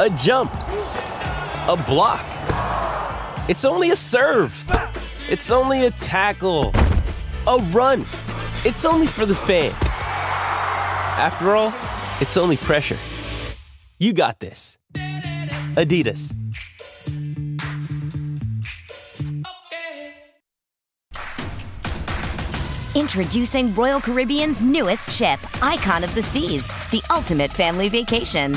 a jump, a block. It's only a serve. It's only a tackle, a run. It's only for the fans. After all, it's only pressure. You got this. Adidas. Introducing Royal Caribbean's newest ship, Icon of the Seas, the ultimate family vacation.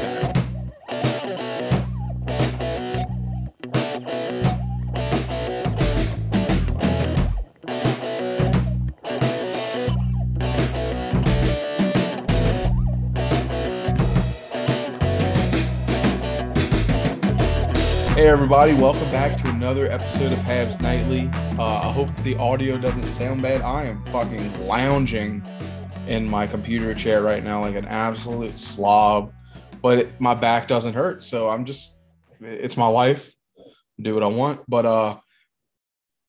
Hey everybody, welcome back to another episode of Habs Nightly. Uh, I hope the audio doesn't sound bad. I am fucking lounging in my computer chair right now like an absolute slob, but it, my back doesn't hurt, so I'm just it's my life. Do what I want. But uh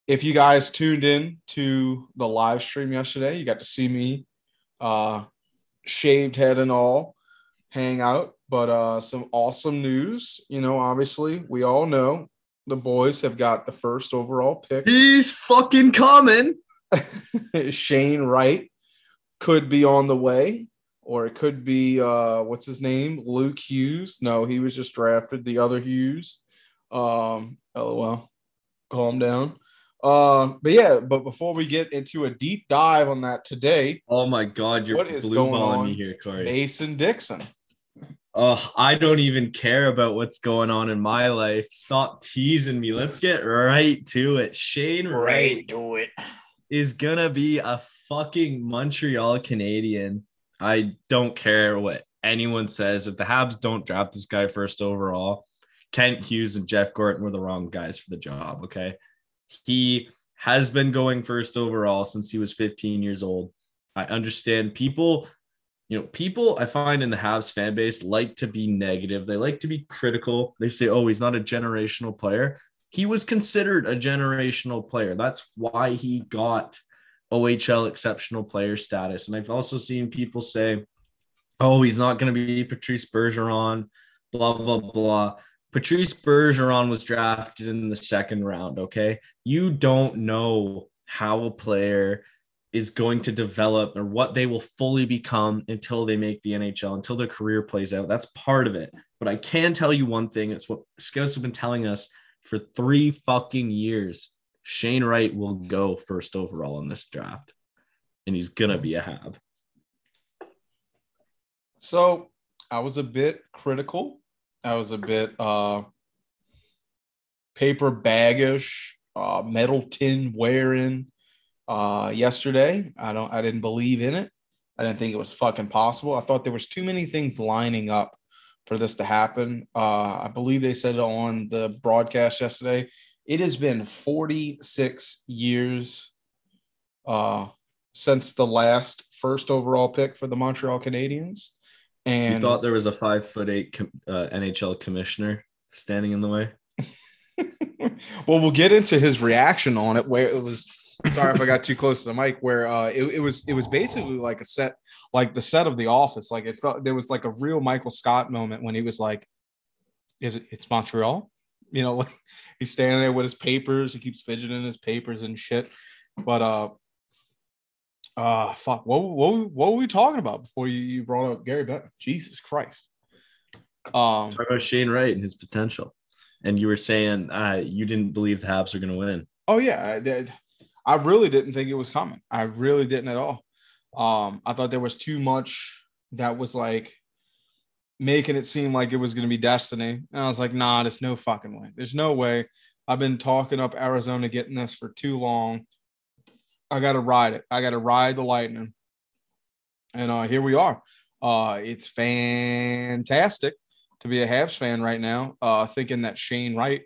if you guys tuned in to the live stream yesterday, you got to see me uh shaved head and all hang out but uh, some awesome news. You know, obviously, we all know the boys have got the first overall pick. He's fucking coming. Shane Wright could be on the way, or it could be uh, what's his name, Luke Hughes. No, he was just drafted. The other Hughes. Um, lol. Calm down. Uh, but yeah, but before we get into a deep dive on that today, oh my god, you're what is going on here, Corey? Mason Dickson. Oh, I don't even care about what's going on in my life. Stop teasing me. Let's get right to it. Shane Wright, do it. is gonna be a fucking Montreal Canadian. I don't care what anyone says. If the Habs don't draft this guy first overall, Kent Hughes and Jeff Gorton were the wrong guys for the job. Okay. He has been going first overall since he was 15 years old. I understand people you know, people I find in the Habs fan base like to be negative. They like to be critical. They say, oh, he's not a generational player. He was considered a generational player. That's why he got OHL exceptional player status. And I've also seen people say, oh, he's not going to be Patrice Bergeron, blah, blah, blah. Patrice Bergeron was drafted in the second round. Okay. You don't know how a player is going to develop or what they will fully become until they make the NHL, until their career plays out. That's part of it. But I can tell you one thing it's what scouts have been telling us for three fucking years. Shane Wright will go first overall in this draft, and he's going to be a Hab. So I was a bit critical. I was a bit uh, paper baggish uh, metal tin wearing uh, yesterday. I don't. I didn't believe in it. I didn't think it was fucking possible. I thought there was too many things lining up for this to happen. Uh, I believe they said on the broadcast yesterday. It has been 46 years uh, since the last first overall pick for the Montreal Canadiens. And you thought there was a five foot eight uh, NHL commissioner standing in the way. well, we'll get into his reaction on it. Where it was, sorry if I got too close to the mic. Where uh, it, it was, it was basically like a set, like the set of The Office. Like it felt there was like a real Michael Scott moment when he was like, "Is it? It's Montreal." You know, like he's standing there with his papers. He keeps fidgeting his papers and shit. But uh, uh, fuck. What what what were we talking about before you, you brought up Gary Bettman? Jesus Christ. Um, about Shane Wright and his potential, and you were saying uh, you didn't believe the Habs are going to win. Oh yeah, I, really didn't think it was coming. I really didn't at all. Um, I thought there was too much that was like making it seem like it was going to be destiny. And I was like, nah, there's no fucking way. There's no way. I've been talking up Arizona getting this for too long. I got to ride it. I got to ride the lightning. And uh, here we are. Uh, it's fantastic to be a Habs fan right now, uh, thinking that Shane Wright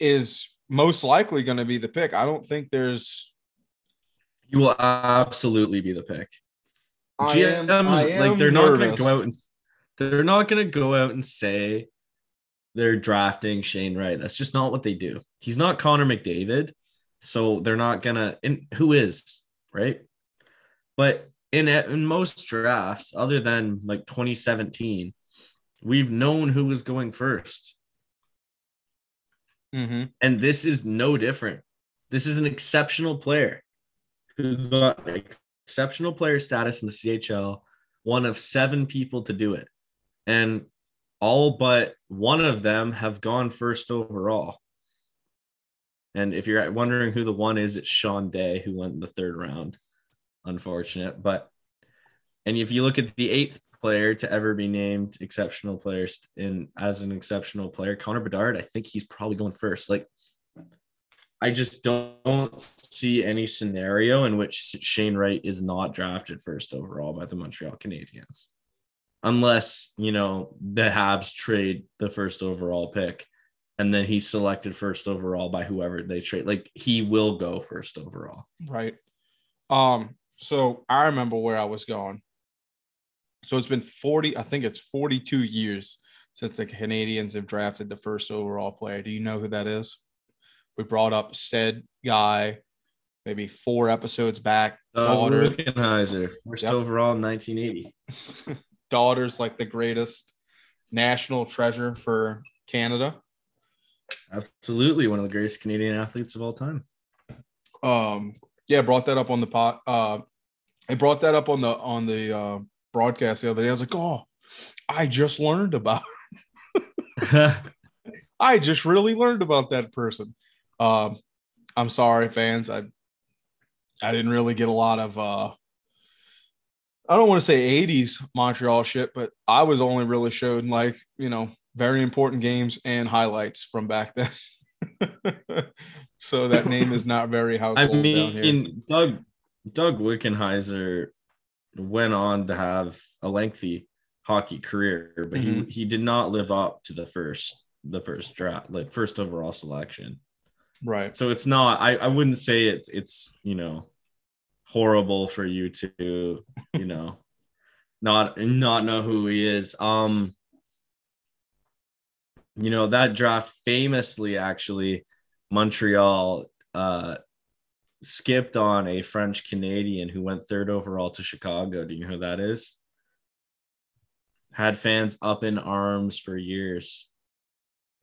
is most likely going to be the pick. I don't think there's. He will absolutely be the pick. I am- GMs I am like they're not going to go out and they're not going to go out and say they're drafting Shane Wright. That's just not what they do. He's not Connor McDavid, so they're not gonna. And who is right? But in in most drafts, other than like 2017, we've known who was going first. Mhm. And this is no different. This is an exceptional player who got exceptional player status in the CHL, one of seven people to do it. And all but one of them have gone first overall. And if you're wondering who the one is, it's Sean Day, who went in the third round. Unfortunate. But, and if you look at the eighth player to ever be named exceptional players in as an exceptional player, Connor Bedard, I think he's probably going first. Like, I just don't see any scenario in which Shane Wright is not drafted first overall by the Montreal Canadiens. Unless, you know, the Habs trade the first overall pick and then he's selected first overall by whoever they trade. Like he will go first overall. Right. Um, so I remember where I was going. So it's been 40, I think it's 42 years since the Canadians have drafted the first overall player. Do you know who that is? We brought up said guy maybe four episodes back. Uh, Daughter, first Yep. overall in 1980. daughter's like the greatest national treasure for Canada. Absolutely one of the greatest Canadian athletes of all time. Um, yeah, brought that up on the pot. Uh, I brought that up on the on the uh, broadcast the other day. I was like, oh, I just learned about. I just really learned about that person. Um, I'm sorry, fans. I I didn't really get a lot of uh I don't want to say 80s Montreal shit, but I was only really showed like, you know, very important games and highlights from back then. so that name is not very I household down here. mean, Doug Doug Wickenheiser went on to have a lengthy hockey career, but Mhm. he he did not live up to the first the first draft, like first overall selection. Right. So it's not. I I wouldn't say it. It's you know horrible for you to you know not not know who he is. Um, you know that draft famously actually Montreal uh skipped on a French Canadian who went third overall to Chicago. Do you know who that is? Had fans up in arms for years.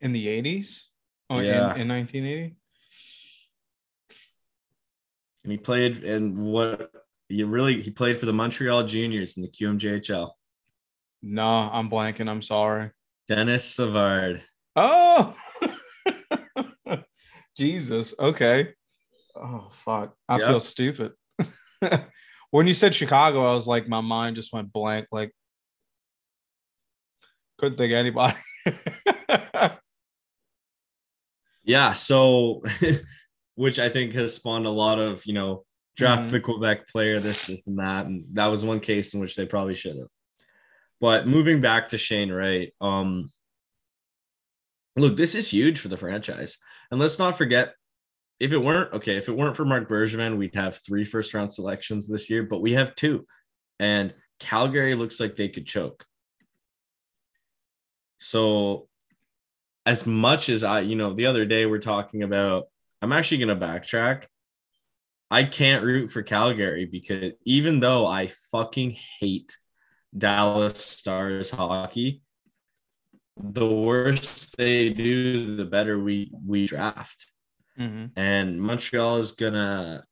In the 80s? Oh, Yeah. in, in 1980? And he played in what you really he played for the Montreal Juniors in the QMJHL. No, I'm blanking. I'm sorry. Denis Savard. Oh, Jesus. Okay. Oh, fuck. I Yep. feel stupid. when you said Chicago, I was like, my mind just went blank. Like, couldn't think of anybody. yeah, so which I think has spawned a lot of, you know, draft Mhm. the Quebec player, this, this, and that. And that was one case in which they probably should have. But moving back to Shane Wright, um, look, this is huge for the franchise. And let's not forget, if it weren't okay, if it weren't for Marc Bergevin, we'd have three first round selections this year, but we have two. And Calgary looks like they could choke. So, as much as I, you know, the other day we're talking about, I'm actually going to backtrack. I can't root for Calgary because even though I fucking hate Dallas Stars hockey, the worse they do, the better we we draft. Mm-hmm. And Montreal is gonna,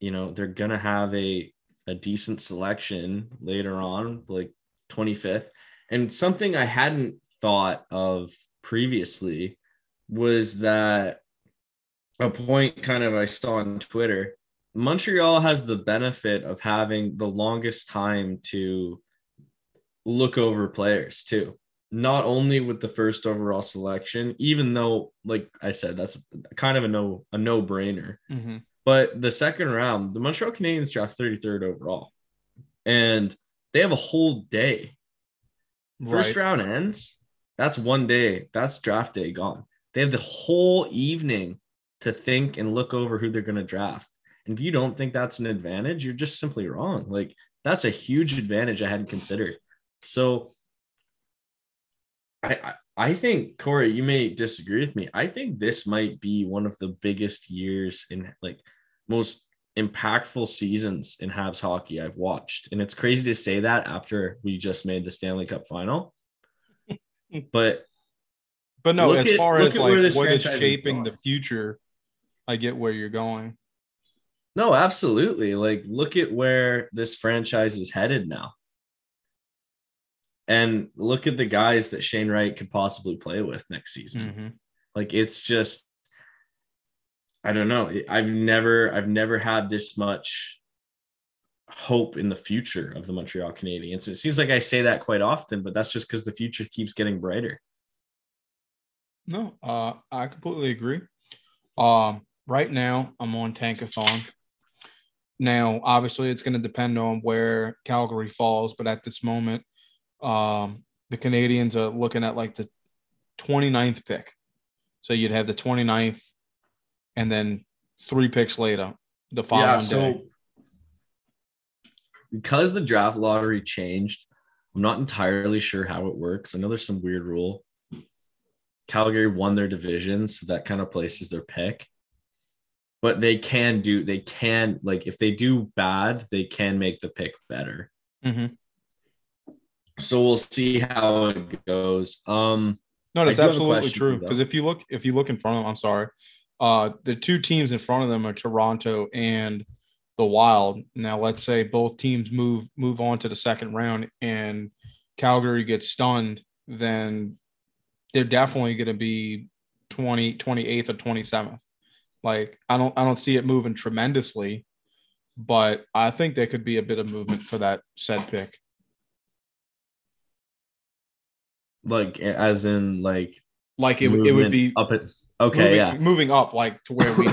you know, they're gonna have a a decent selection later on, like 25th. And something I hadn't thought of previously was that a point kind of I saw on Twitter. Montreal has the benefit of having the longest time to look over players too. Not only with the first overall selection, even though, like I said, that's kind of a no a no brainer. Mm-hmm. But the second round, the Montreal Canadiens draft 33rd overall, and they have a whole day. First Right. round ends. That's one day. That's draft day gone. They have the whole evening to think and look over who they're going to draft. And if you don't think that's an advantage, you're just simply wrong. Like that's a huge advantage I hadn't considered. So I, I I think Corey, you may disagree with me. I think this might be one of the biggest years in like most impactful seasons in Habs hockey I've watched. And it's crazy to say that after we just made the Stanley Cup final. But But no, as at- far as like what is franchise is shaping the future, I get where you're going. no, absolutely. Like look at where this franchise is headed now. And look at the guys that Shane Wright could possibly play with next season. Mm-hmm. Like it's just I don't know. I've never I've never had this much hope in the future of the Montreal Canadiens. It seems like I say that quite often, but that's just because the future keeps getting brighter. No, uh, I completely agree. Um, right now I'm on Tankathon. Now, obviously, it's going to depend on where Calgary falls, but at this moment, um, the Canadians are looking at like the 29th pick. So you'd have the 29th and then three picks later, the following yeah, day. so because the draft lottery changed, I'm not entirely sure how it works. I know there's some weird rule. Calgary won their division, so that kind of places their pick. But they can do, they can, like, if they do bad, they can make the pick better. Mhm. So we'll see how it goes. Um, No, that's I do have a absolutely true. for you, though. Because if you look, if you look in front of them, I'm sorry, uh, the two teams in front of them are Toronto and the Wild. Now, let's say both teams move move on to the second round, and Calgary gets stunned, then they're definitely going to be 20, 28th or 27th. Like, I don't, I don't see it moving tremendously, but I think there could be a bit of movement for that said pick. Like, as in, like, Like it, it would be up at, okay, moving, yeah. moving up like to where we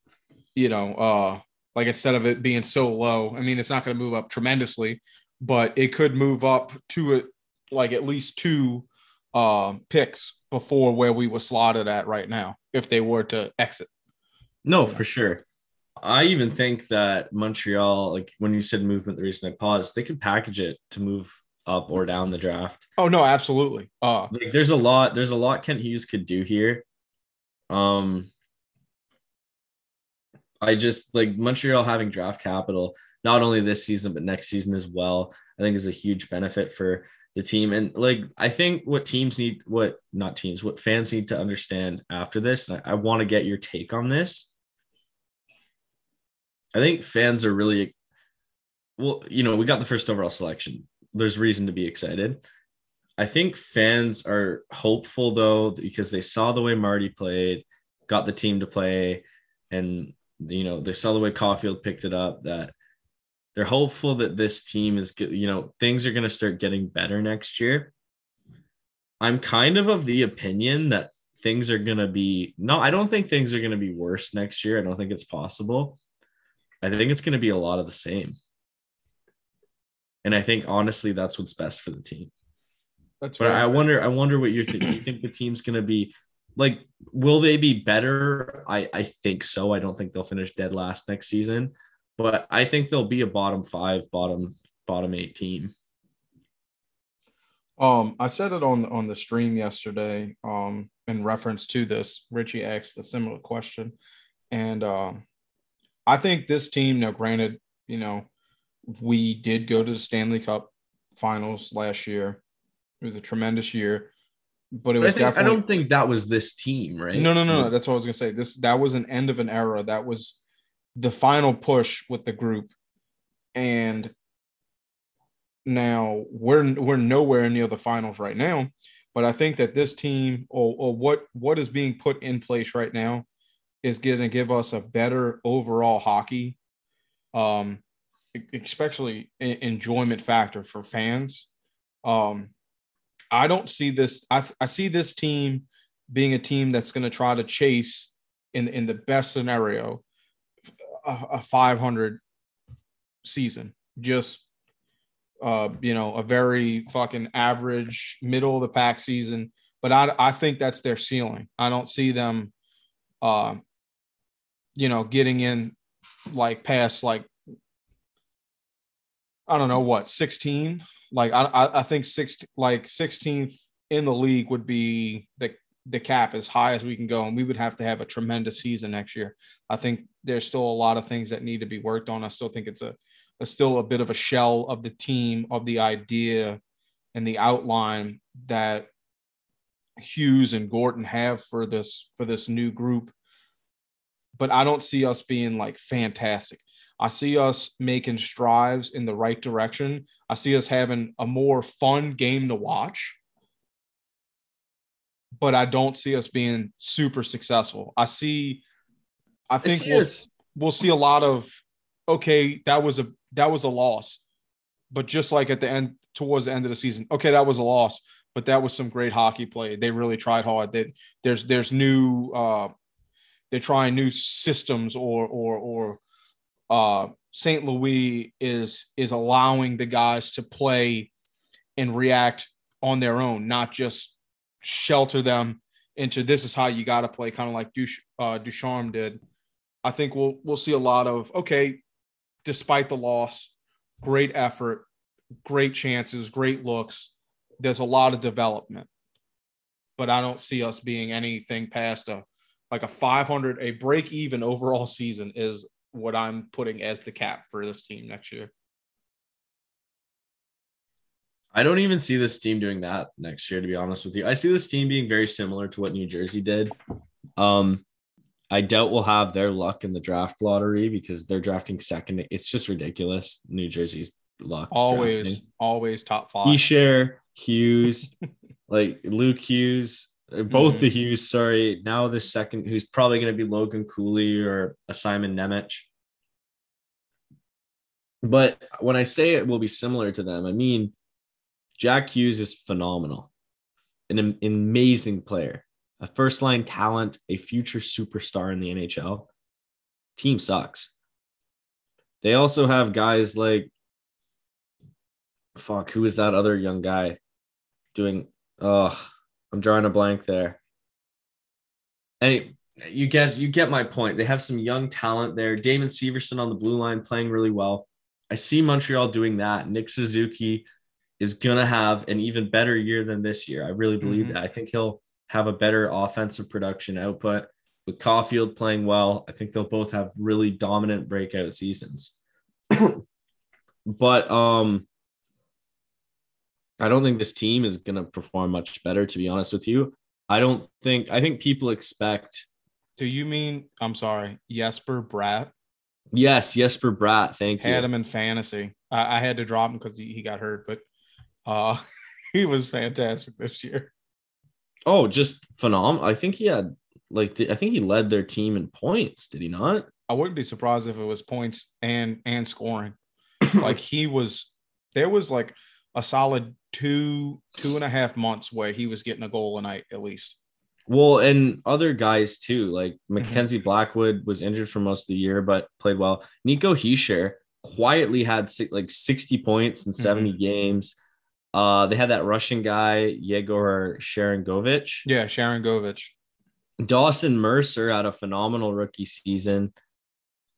you know uh like instead of it being so low i mean it's not going to move up tremendously but it could move up to it like at least two uh, picks before where we were slotted at right now if they were to exit No, for sure. I even think that Montreal, like when you said movement, the reason I paused, they could package it to move up or down the draft. oh no absolutely uh Like there's a lot, there's a lot Kent Hughes could do here. Um I just like Montreal having draft capital, not only this season, but next season as well, I think is a huge benefit for the team. And like I think what teams need, what not teams, what fans need to understand after this, and I, I want to get your take on this. I think fans are really well, you know, we got the first overall selection. There's reason to be excited. I think fans are hopeful though, because they saw the way Marty played, got the team to play, and you know, they saw the way Caufield picked it up that they're hopeful that this team is you know, things are going to start getting better next year. I'm kind of of the opinion that things are gonna be no, I don't think things are gonna be worse next year. I don't think it's possible. I think it's gonna be a lot of the same. And I think honestly, that's what's best for the team. That's But fair. I wonder, I wonder what you're thinking. You think the team's gonna be like, will they be better? I I think so. I don't think they'll finish dead last next season, but I think they'll be a bottom five, bottom bottom eight team. Um, I said it on on the stream yesterday. Um, in reference to this, Richie asked a similar question, and um, I think this team. Now, granted, you know, we did go to the Stanley Cup Finals last year. It was a tremendous year, but it But I, was definitely. I don't think that was this team, right? no, no, no, no. That's what I was gonna say. This that was an end of an era. That was the final push with the group, and now we're we're nowhere near the finals right now. But I think that this team, or, or what what is being put in place right now, is going to give us a better overall hockey, um, especially enjoyment factor for fans. Um, I don't see this. I I see this team being a team that's going to try to chase in in the best scenario a, a 500 season just uh you know a very fucking average middle of the pack season but i i think that's their ceiling i don't see them uh you know getting in like past like i don't know what 16 like i i, think six like 16th in the league would be the the cap as high as we can go and we would have to have a tremendous season next year. I think there's still a lot of things that need to be worked on. I still think it's a, a still a bit of a shell of the team of the idea and the outline that hughes and Gorton have for this for this new group. But i don't see us being like fantastic i see us making strides in the right direction i see us having a more fun game to watch but I don't see us being super successful. I see, I I think see we'll, we'll see a lot of, okay, that was a that was a loss, but just like at the end towards the end of the season, okay, that was a loss, but that was some great hockey play. They really tried hard. They, there's there's new, uh, they're trying new systems or or or uh, St. Louis is is allowing the guys to play and react on their own, not just shelter them into this is how you got to play, kind of like Duch, uh, Ducharme did. I think we'll we'll see a lot of okay, despite the loss, great effort, great chances, great looks. There's a lot of development, but I don't see us being anything past a like a 500, a break even overall season is what I'm putting as the cap for this team next year. I don't even see this team doing that next year, to be honest with you. I see this team being very similar to what New Jersey did. Um, I doubt we'll have their luck in the draft lottery because they're drafting second. It's just ridiculous. New Jersey's luck. Always, drafting. always top five. Hischier, Hughes, like Luke Hughes, both Mhm. the Hughes. Sorry, now the second, who's probably going to be Logan Cooley or a Simon Nemec. But when I say it will be similar to them, I mean Jack Hughes is phenomenal, an, an amazing player, a first line talent, a future superstar in the NHL. Team sucks. They also have guys like fuck, who is that other young guy doing? Oh, I'm drawing a blank there. Hey, you get you get my point. They have some young talent there. Damon Severson on the blue line playing really well. I see Montreal doing that. Nick Suzuki is gonna have an even better year than this year. I really believe Mhm. that. I think he'll have a better offensive production output with Caufield playing well. I think they'll both have really dominant breakout seasons. but um I don't think this team is going to perform much better, to be honest with you. I don't think, I think people expect, Do you mean I'm sorry, Jesper Bratt yes, Jesper Bratt, thank had you. him in fantasy. I, I had to drop him because he, he got hurt, but uh he was fantastic this year. Oh, just phenomenal. I think he had, like, I think he led their team in points, did he not? I wouldn't be surprised if it was points and and scoring. like he was there was like a solid two two and a half months where he was getting a goal a night at least. Well, and other guys too, like Mackenzie Blackwood was injured for most of the year, but played well. Nico Hischier quietly had like 60 points in 70 games. Uh, they had that Russian guy, Yegor Sharangovich. Yeah, Sharangovich. Dawson Mercer had a phenomenal rookie season.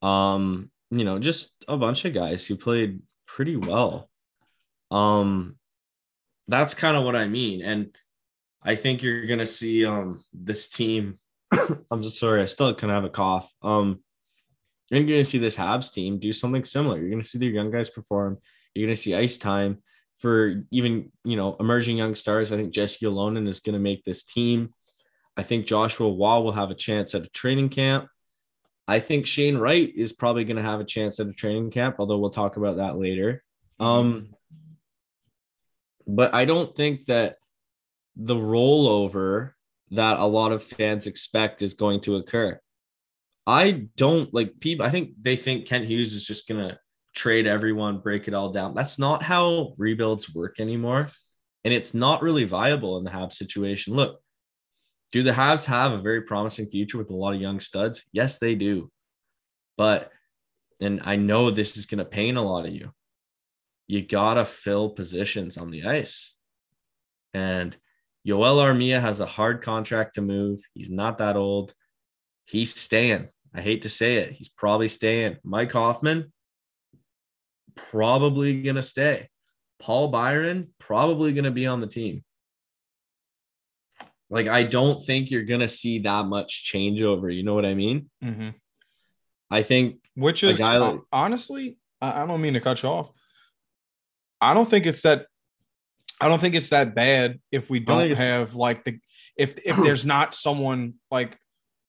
Um, you know, just a bunch of guys who played pretty well. Um, that's kind of what I mean. And I think you're gonna see um this team. I'm just sorry, I still kind of have a cough. Um, you're gonna see this Habs team do something similar. You're gonna see their young guys perform. You're gonna see ice time for even you know emerging young stars. I think Jesse Ylönen is gonna make this team. I think Joshua Roy will have a chance at a training camp. I think Shane Wright is probably going to have a chance at a training camp, although we'll talk about that later. Um, but I don't think that the rollover that a lot of fans expect is going to occur. I don't like people. I think they think Kent Hughes is just going to trade everyone, break it all down. That's not how rebuilds work anymore. And it's not really viable in the Habs situation. Look, do the Habs have a very promising future with a lot of young studs? Yes, they do. But, and I know this is going to pain a lot of you. You got to fill positions on the ice. And Joel Armia has a hard contract to move. He's not that old. He's staying. I hate to say it. He's probably staying. Mike Hoffman, probably going to stay. Paul Byron, probably going to be on the team. Like, I don't think you're going to see that much changeover. You know what I mean? Mm-hmm. I think Which is guy like- uh, honestly, I don't mean to cut you off. I don't think it's that. I don't think it's that bad if we don't think don't it's- have like the if if there's not someone like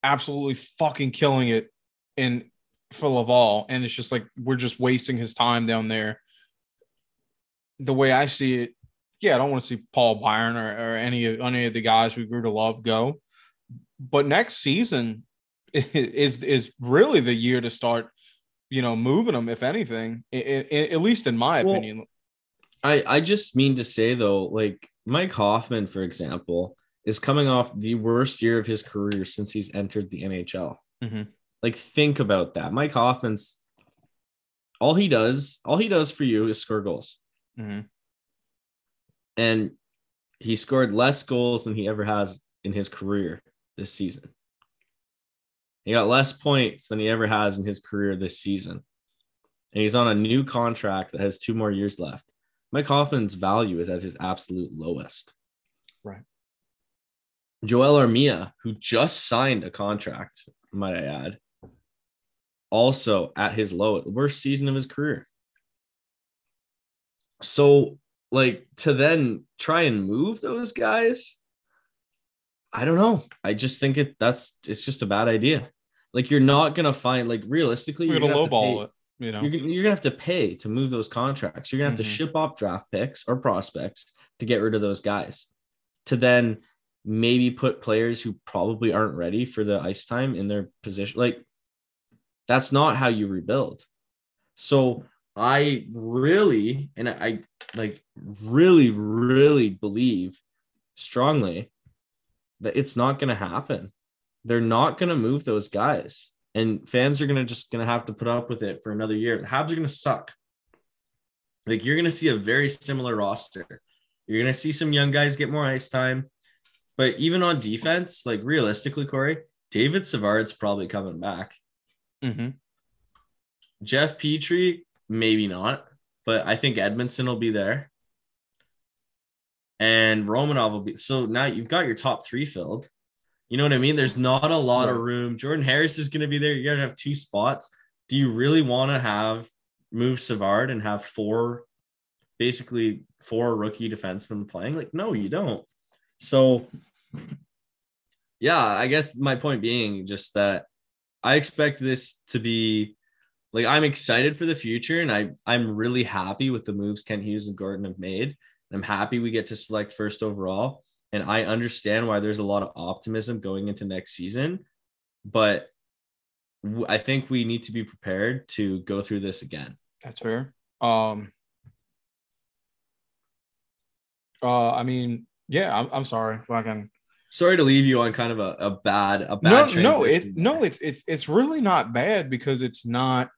absolutely fucking killing it in for Laval, and it's just like we're just wasting his time down there. The way I see it, yeah, I don't want to see Paul Byron or, or any of any of the guys we grew to love go. But next season is is really the year to start, you know, moving them. If anything, I- I- at least in my Well, opinion. I, I just mean to say though, like Mike Hoffman, for example, is coming off the worst year of his career since he's entered the NHL. Mhm. Like, think about that. Mike Hoffman's all he does, all he does for you is score goals. Mhm. And he scored less goals than he ever has in his career this season. He got less points than he ever has in his career this season. And he's on a new contract that has two more years left. Mike Hoffman's value is at his absolute lowest. Right. Joel Armia, who just signed a contract, might I add, also at his low, worst season of his career. So, like, to then try and move those guys, I don't know. I just think it that's it's just a bad idea. Like, you're not gonna find like realistically, you're gonna gonna have to lowball it, you know. you're, gonna- you're gonna have to pay to move those contracts. You're gonna have to Mhm. ship off draft picks or prospects to get rid of those guys. To then maybe put players who probably aren't ready for the ice time in their position. Like that's not how you rebuild. So I really and I like really, really believe strongly that it's not gonna happen. They're not gonna move those guys and fans are gonna just gonna have to put up with it for another year. The Habs are gonna suck. Like you're gonna see a very similar roster. You're gonna see some young guys get more ice time, but even on defense, like realistically, Corey, David Savard's probably coming back. Mhm. Jeff Petry, maybe not, but I think Edmundson will be there. And Romanov will be so now you've got your top three filled. You know what I mean? There's not a lot of room. Jordan Harris is going to be there. You're going to have two spots. Do you really want to have move Savard and have four, basically four rookie defensemen playing? Like, no, you don't. So, yeah, I guess my point being just that I expect this to be like I'm excited for the future, and I I'm really happy with the moves Kent Hughes and Gorton have made. I'm happy we get to select first overall, and I understand why there's a lot of optimism going into next season, but I think we need to be prepared to go through this again. That's fair. Um uh I mean, yeah, I'm I'm sorry. Fucking Sorry to leave you on kind of a, a bad a bad. No, no, it no, it's it's it's really not bad because it's not.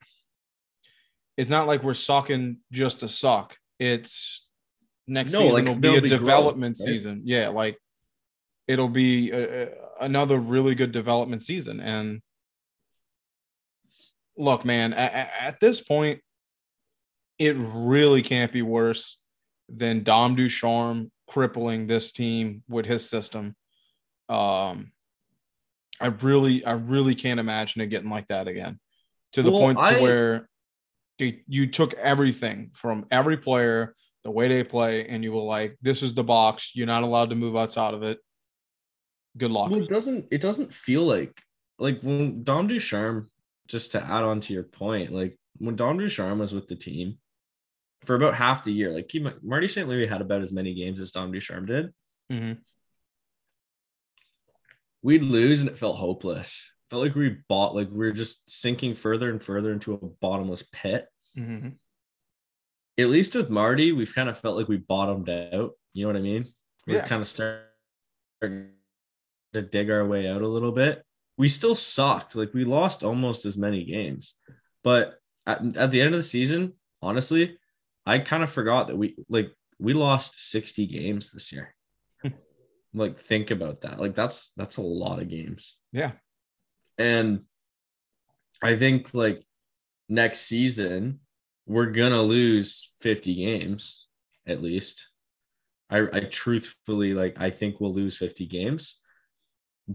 It's not like we're sucking just to suck. It's next No, season like, will be a be development right? season. Yeah, like it'll be a, a- another really good development season. And look, man, at, at this point, it really can't be worse than Dom Ducharme crippling this team with his system. Um, I really, I really can't imagine it getting like that again. To the Well, point to I- where you took everything from every player, the way they play, and you were like, "This is the box. You're not allowed to move outside of it." Good luck. Well, it doesn't it doesn't feel like like when Dom Ducharme, just to add on to your point, like when Dom Ducharme was with the team for about half the year, like mind, Marty St. Louis had about as many games as Dom Ducharme did. Mhm. We'd lose and it felt hopeless. Felt like we bought like we are just sinking further and further into a bottomless pit. Mhm. At least with Marty, we've kind of felt like we bottomed out. You know what I mean? We're Yeah. kind of starting to dig our way out a little bit. We still sucked. Like we lost almost as many games. But at, at the end of the season, honestly, I kind of forgot that we like we lost 60 games this year. like think about that. Like that's that's a lot of games. Yeah. And I think like next season, we're gonna lose 50 games at least. I, I truthfully like I think we'll lose 50 games,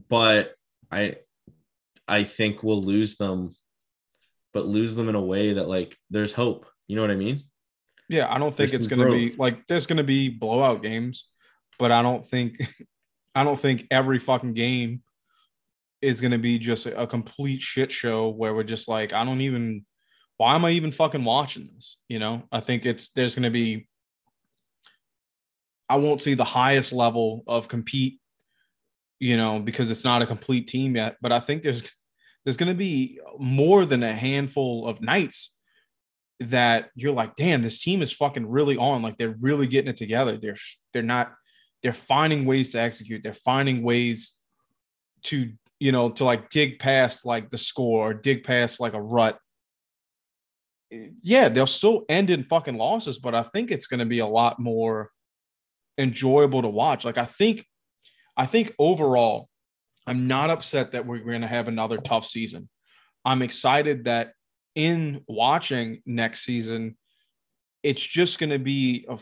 but I I think we'll lose them, but lose them in a way that like there's hope. You know what I mean? Yeah, I don't think There's it's going to be like there's to be blowout games, but I don't think I don't think every fucking game is to be just a complete shit show where we're just like I don't even why am I even fucking watching this? You know, I think it's there's going to be I won't see the highest level of compete, you know, because it's not a complete team yet, but I think there's there's going to be more than a handful of nights that you're like, damn, this team is fucking really on. Like they're really getting it together. They're they're not they're finding ways to execute. They're finding ways to you know to like dig past like the score, or dig past like a rut. Yeah, they'll still end in fucking losses, but I think it's going to be a lot more enjoyable to watch. Like I think, I think overall, I'm not upset that we're going to have another tough season. I'm excited that in watching next season, it's just going to be a,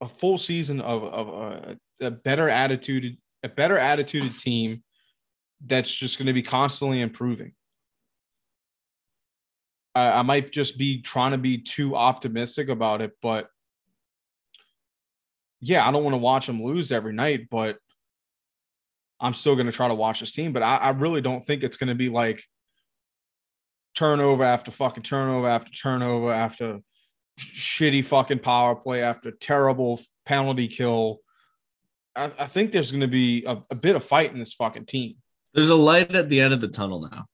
a full season of, of a, a better attitude, a better attituded team that's just going to be constantly improving. I, I might just be trying to be too optimistic about it, but yeah, I don't want to watch them lose every night, but I'm still going to try to watch this team. But I, I really don't think it's going to be like turnover after fucking turnover after turnover after shitty fucking power play after terrible penalty kill. I, I think there's going to be a, a bit of fight in this fucking team. There's a light at the end of the tunnel now.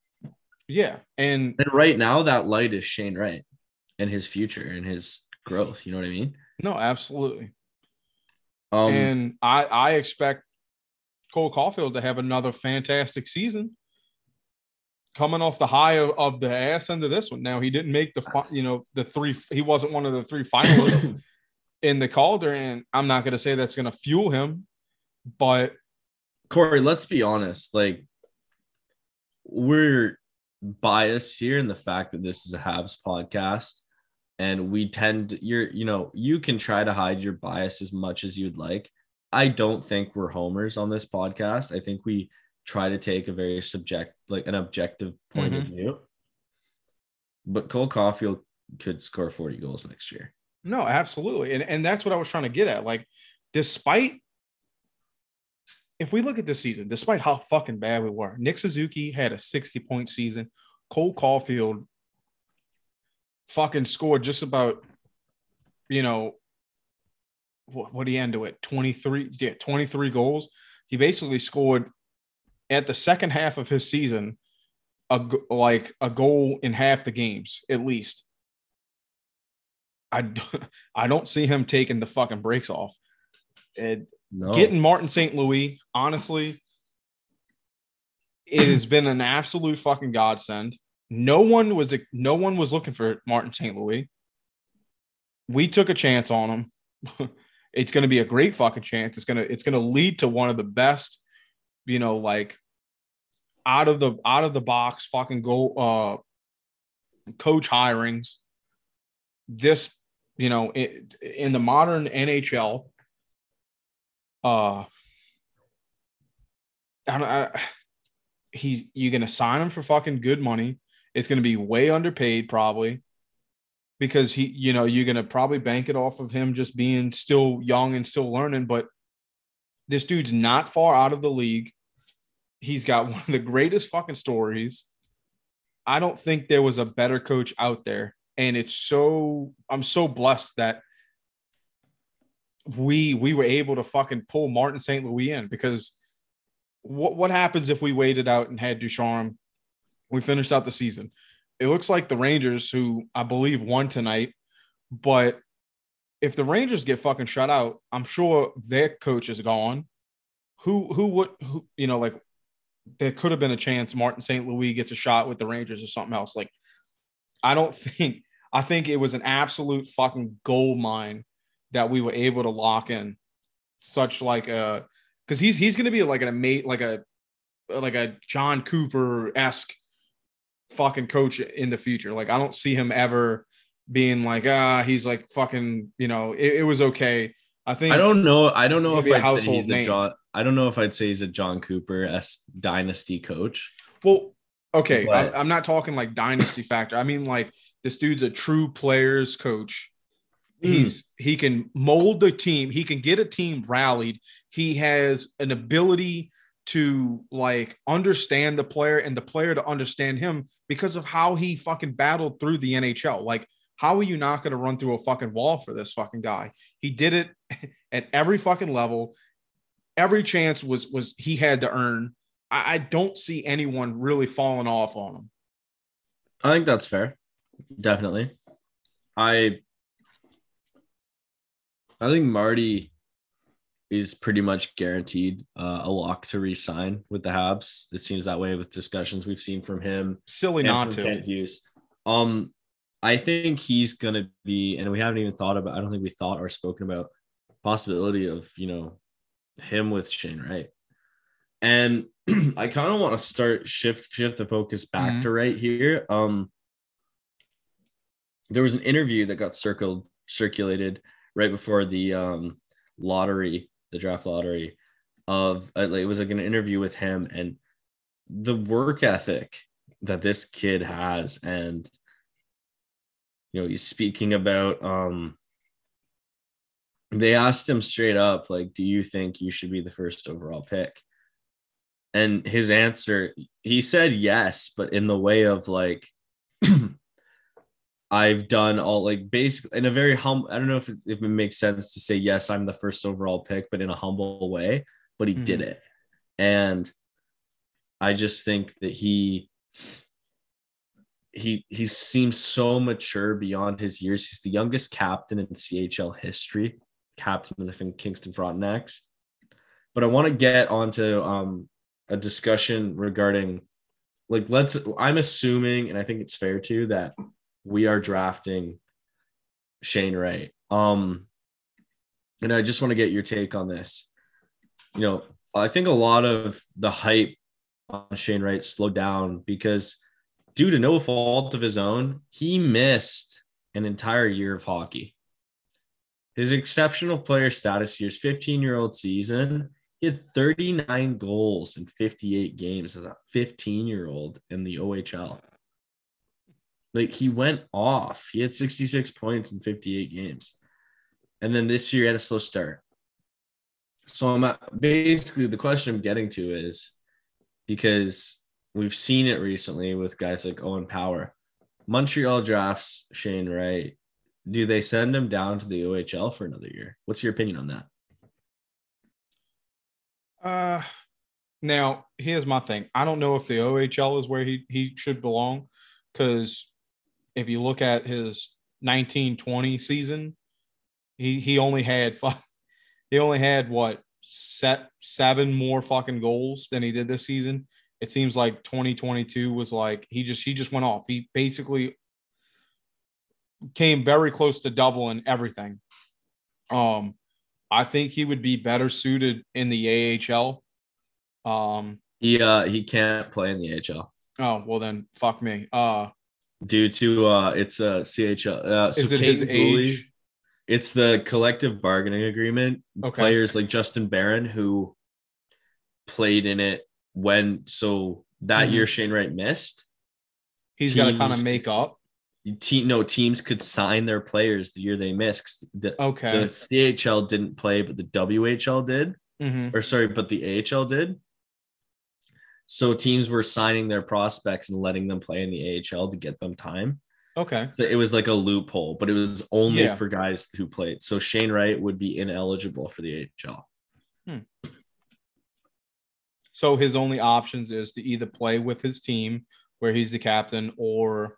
Yeah. And And right now, that light is Shane Wright and his future and his growth. You know what I mean? no, absolutely. Um, and I, I expect Cole Caufield to have another fantastic season. Coming off the high of, of the ass end of this one. Now he didn't make the fi- you know the three. He wasn't one of the three finalists in the Calder, and I'm not going to say that's going to fuel him, but Corey, let's be honest. Like, we're biased here in the fact that this is a Habs podcast, and we tend you're you know you can try to hide your bias as much as you'd like. I don't think we're homers on this podcast. I think we try to take a very subject like an objective point of mm-hmm. view. But Cole Caufield could score 40 goals next year. No, absolutely. And and that's what I was trying to get at. Like, despite if we look at this season, despite how fucking bad we were, Nick Suzuki had a 60 point season. Cole Caufield fucking scored just about, you know, what what he end to it? 23, yeah, 23 goals. He basically scored at the second half of his season a like a goal in half the games at least. I, I don't see him taking the fucking breaks off. It, No. getting Martin St. Louis, honestly, it has been an absolute fucking godsend. No one was no one was looking for Martin St. Louis. We took a chance on him. it's going to be a great fucking chance. It's going to it's going to lead to one of the best, you know, like out of the out of the box fucking go uh coach hirings. This, you know, in, in the modern NHL, uh, I don't, I, he you're gonna sign him for fucking good money. It's gonna be way underpaid probably because he, you know, you're gonna probably bank it off of him just being still young and still learning. But this dude's not far out of the league. He's got one of the greatest fucking stories. I don't think there was a better coach out there. And it's so I'm so blessed that we we were able to fucking pull Martin St. Louis in because what what happens if we waited out and had Ducharme? We finished out the season. It looks like the Rangers, who I believe won tonight, but if the Rangers get fucking shut out, I'm sure their coach is gone. Who who would who you know like there could have been a chance Martin St. Louis gets a shot with the Rangers or something else. Like I don't think I think it was an absolute fucking gold mine that we were able to lock in such like a because he's he's gonna be like an mate like a like a Jon Cooper esque fucking coach in the future. Like I don't see him ever being like ah he's like fucking you know it, it was okay. I think I don't know. I don't know if gonna be a I'd say he's a. John. I don't know if I'd say he's a Jon Cooper s dynasty coach. Well, okay, But- I, I'm not talking like dynasty factor. I mean like this dude's a true players coach. Hmm. He's he can mold the team. He can get a team rallied. He has an ability to like understand the player and the player to understand him because of how he fucking battled through the NHL. Like, how are you not going to run through a fucking wall for this fucking guy? He did it at every fucking level. Every chance was was he had to earn. I, I don't see anyone really falling off on him. I think that's fair. Definitely. I I think Marty is pretty much guaranteed uh, a lock to re-sign with the Habs. It seems that way with discussions we've seen from him Silly and not to. Kent Hughes. Um, I think he's gonna be, and we haven't even thought about. I don't think we thought or spoken about possibility of you know him with Shane Wright. And I kind of want to start shift shift the focus back Mhm. to right here. Um, there was an interview that got circled circulated right before the um lottery, the draft lottery, of uh, it was like an interview with him and the work ethic that this kid has and you know he's speaking about um they asked him straight up like do you think you should be the first overall pick? And his answer he said yes but in the way of like i've done all like basically in a very humble i don't know if it, if it makes sense to say yes i'm the first overall pick but in a humble way but he did it and i just think that he he he seems so mature beyond his years. He's the youngest captain in CHL history, captain of the Kingston Frontenacs. But I want to get onto um, a discussion regarding, like, let's. I'm assuming, and I think it's fair too, that we are drafting Shane Wright. Um, and I just want to get your take on this. You know, I think a lot of the hype on Shane Wright slowed down because due to no fault of his own, he missed an entire year of hockey. His exceptional player status year's 15 year old season, he had 39 goals in 58 games as a 15 year old in the OHL. Like he went off. He had 66 points in 58 games. And then this year he had a slow start. So I'm at, basically the question I'm getting to is because we've seen it recently with guys like Owen Power. Montreal drafts Shane Wright. Do they send him down to the OHL for another year? What's your opinion on that? Uh, now here's my thing. I don't know if the OHL is where he he should belong, because if you look at his 1920 season, he he only had five. he only had what set seven more fucking goals than he did this season. It seems like 2022 was like he just he just went off. He basically came very close to doubling everything. Um, I think he would be better suited in the AHL. Um, He uh he can't play in the AHL oh well then fuck me. Uh, due to uh it's a CHL. Uh, so is it Kane his Cooley- age? It's the collective bargaining agreement. Okay. Players like Justin Barron who played in it when so that Mhm. year Shane Wright missed. He's got to kind of make up. Team no teams could sign their players the year they missed. The, Okay. the CHL didn't play, but the WHL did. hmm or sorry, but the AHL did. So teams were signing their prospects and letting them play in the AHL to get them time. Okay. So it was like a loophole, but it was only Yeah. for guys who played. So Shane Wright would be ineligible for the AHL. So his only options is to either play with his team where he's the captain or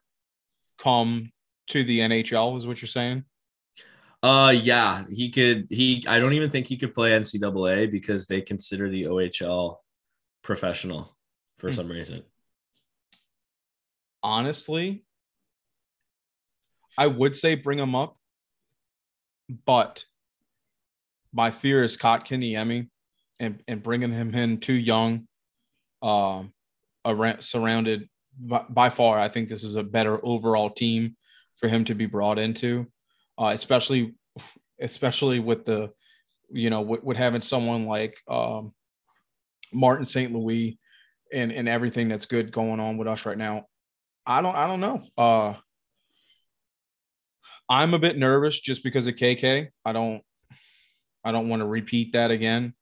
come to the NHL, is what you're saying? Uh yeah, he could he I don't even think he could play NCAA because they consider the OHL professional for Hmm. some reason. Honestly, I would say bring him up, but my fear is Kotkaniemi and, and bringing him in too young, um, around, surrounded by, by far. I think this is a better overall team for him to be brought into, uh, especially, especially with the, you know, with, with having someone like um, Martin St. Louis and and everything that's good going on with us right now. I don't I don't know. Uh I'm a bit nervous just because of KK. I don't I don't want to repeat that again.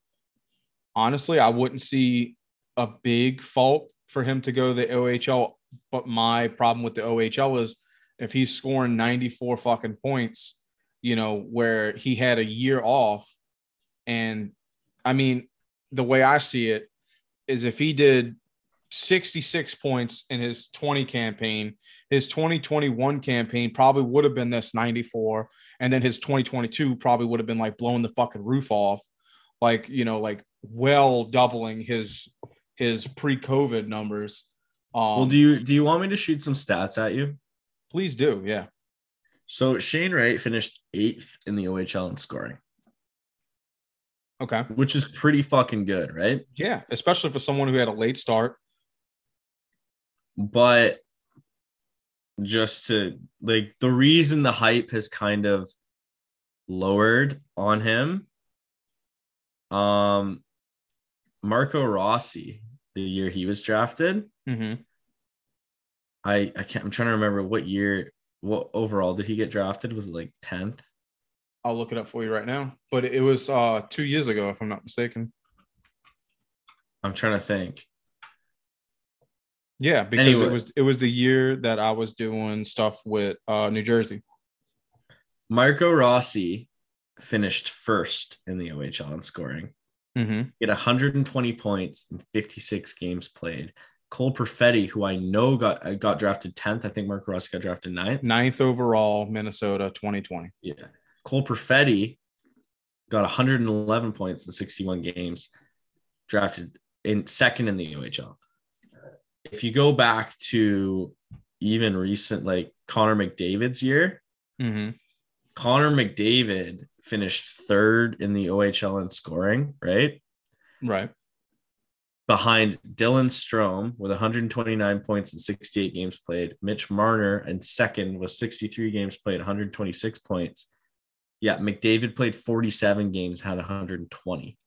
Honestly, I wouldn't see a big fault for him to go to the OHL, but my problem with the OHL is if he's scoring 94 fucking points, you know, where he had a year off and I mean, the way I see it is if he did 66 points in his 20 campaign, his 2021 campaign probably would have been this 94. And then his 2022 probably would have been like blowing the fucking roof off, like, you know, like well doubling his his pre-COVID numbers. Um, well, do you do you want me to shoot some stats at you? please do, yeah. So Shane Wright finished eighth in the OHL in scoring, Okay. which is pretty fucking good, right? Yeah, especially for someone who had a late start. but just to like the reason the hype has kind of lowered on him um marco rossi the year he was drafted Mm-hmm. i i can't i'm trying to remember what year what overall did he get drafted was it like 10th I'll look it up for you right now. But it was uh two years ago, if I'm not mistaken. i'm trying to think Yeah, because Anyway. it was it was the year that I was doing stuff with uh New Jersey. marco rossi finished first in the ohl in scoring Mm-hmm. He had 120 points in 56 games played. Cole Perfetti, who I know got uh, got drafted 10th. I think Marco Rossi got drafted 9th. Ninth overall, Minnesota, 2020. Yeah. Cole Perfetti got 111 points in 61 games, drafted in second in the OHL. If you go back to even recent, like Connor McDavid's year, Mm-hmm. Connor McDavid finished third in the OHL in scoring, right? Right. behind Dylan Strome with 129 points in 68 games played. Mitch Marner and second with 63 games played, 126 points. Yeah, McDavid played 47 games, had 120.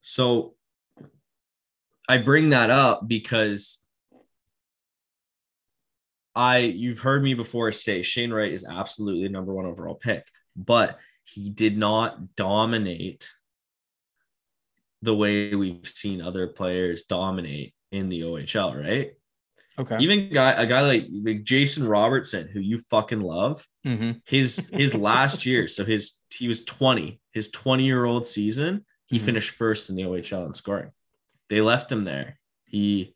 So I bring that up because I you've heard me before say Shane Wright is absolutely number one overall pick, but he did not dominate the way we've seen other players dominate in the OHL, right? Okay. Even guy a guy like, like Jason Robertson, who you fucking love, mm-hmm. his his last year, so his he was 20, his 20 year old season, he Mhm. finished first in the OHL in scoring. They left him there. He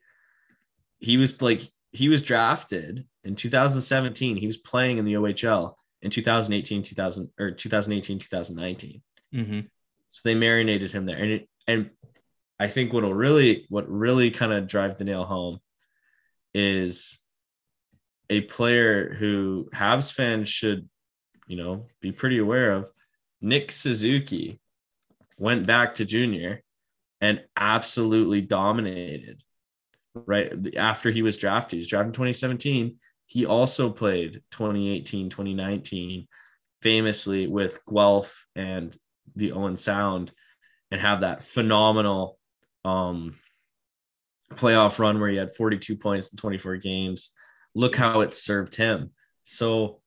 he was like he was drafted in 2017. He was playing in the OHL in 2018, 2000 or 2018, 2019. Mm-hmm. So they marinated him there, and it, and I think what'll really what really kind of drive the nail home is a player who Habs fans should, you know, be pretty aware of. Nick Suzuki went back to junior and absolutely dominated. Right after he was drafted, he was drafted in 2017. He also played 2018, 2019, famously with Guelph and the Owen Sound, and have that phenomenal um, playoff run where he had 42 points in 24 games. Look how it served him. So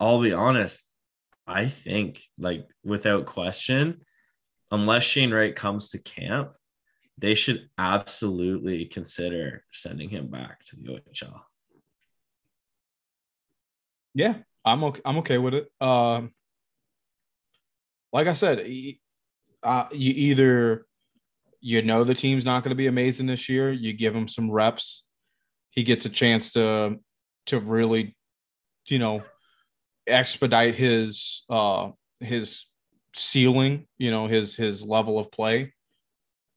I'll be honest, I think, like, without question, unless Shane Wright comes to camp, they should absolutely consider sending him back to the OHL. Yeah, I'm okay. I'm okay with it. Um, like I said, uh, you either you know the team's not going to be amazing this year. You give him some reps. He gets a chance to to really, you know, expedite his uh his ceiling, you know, his his level of play.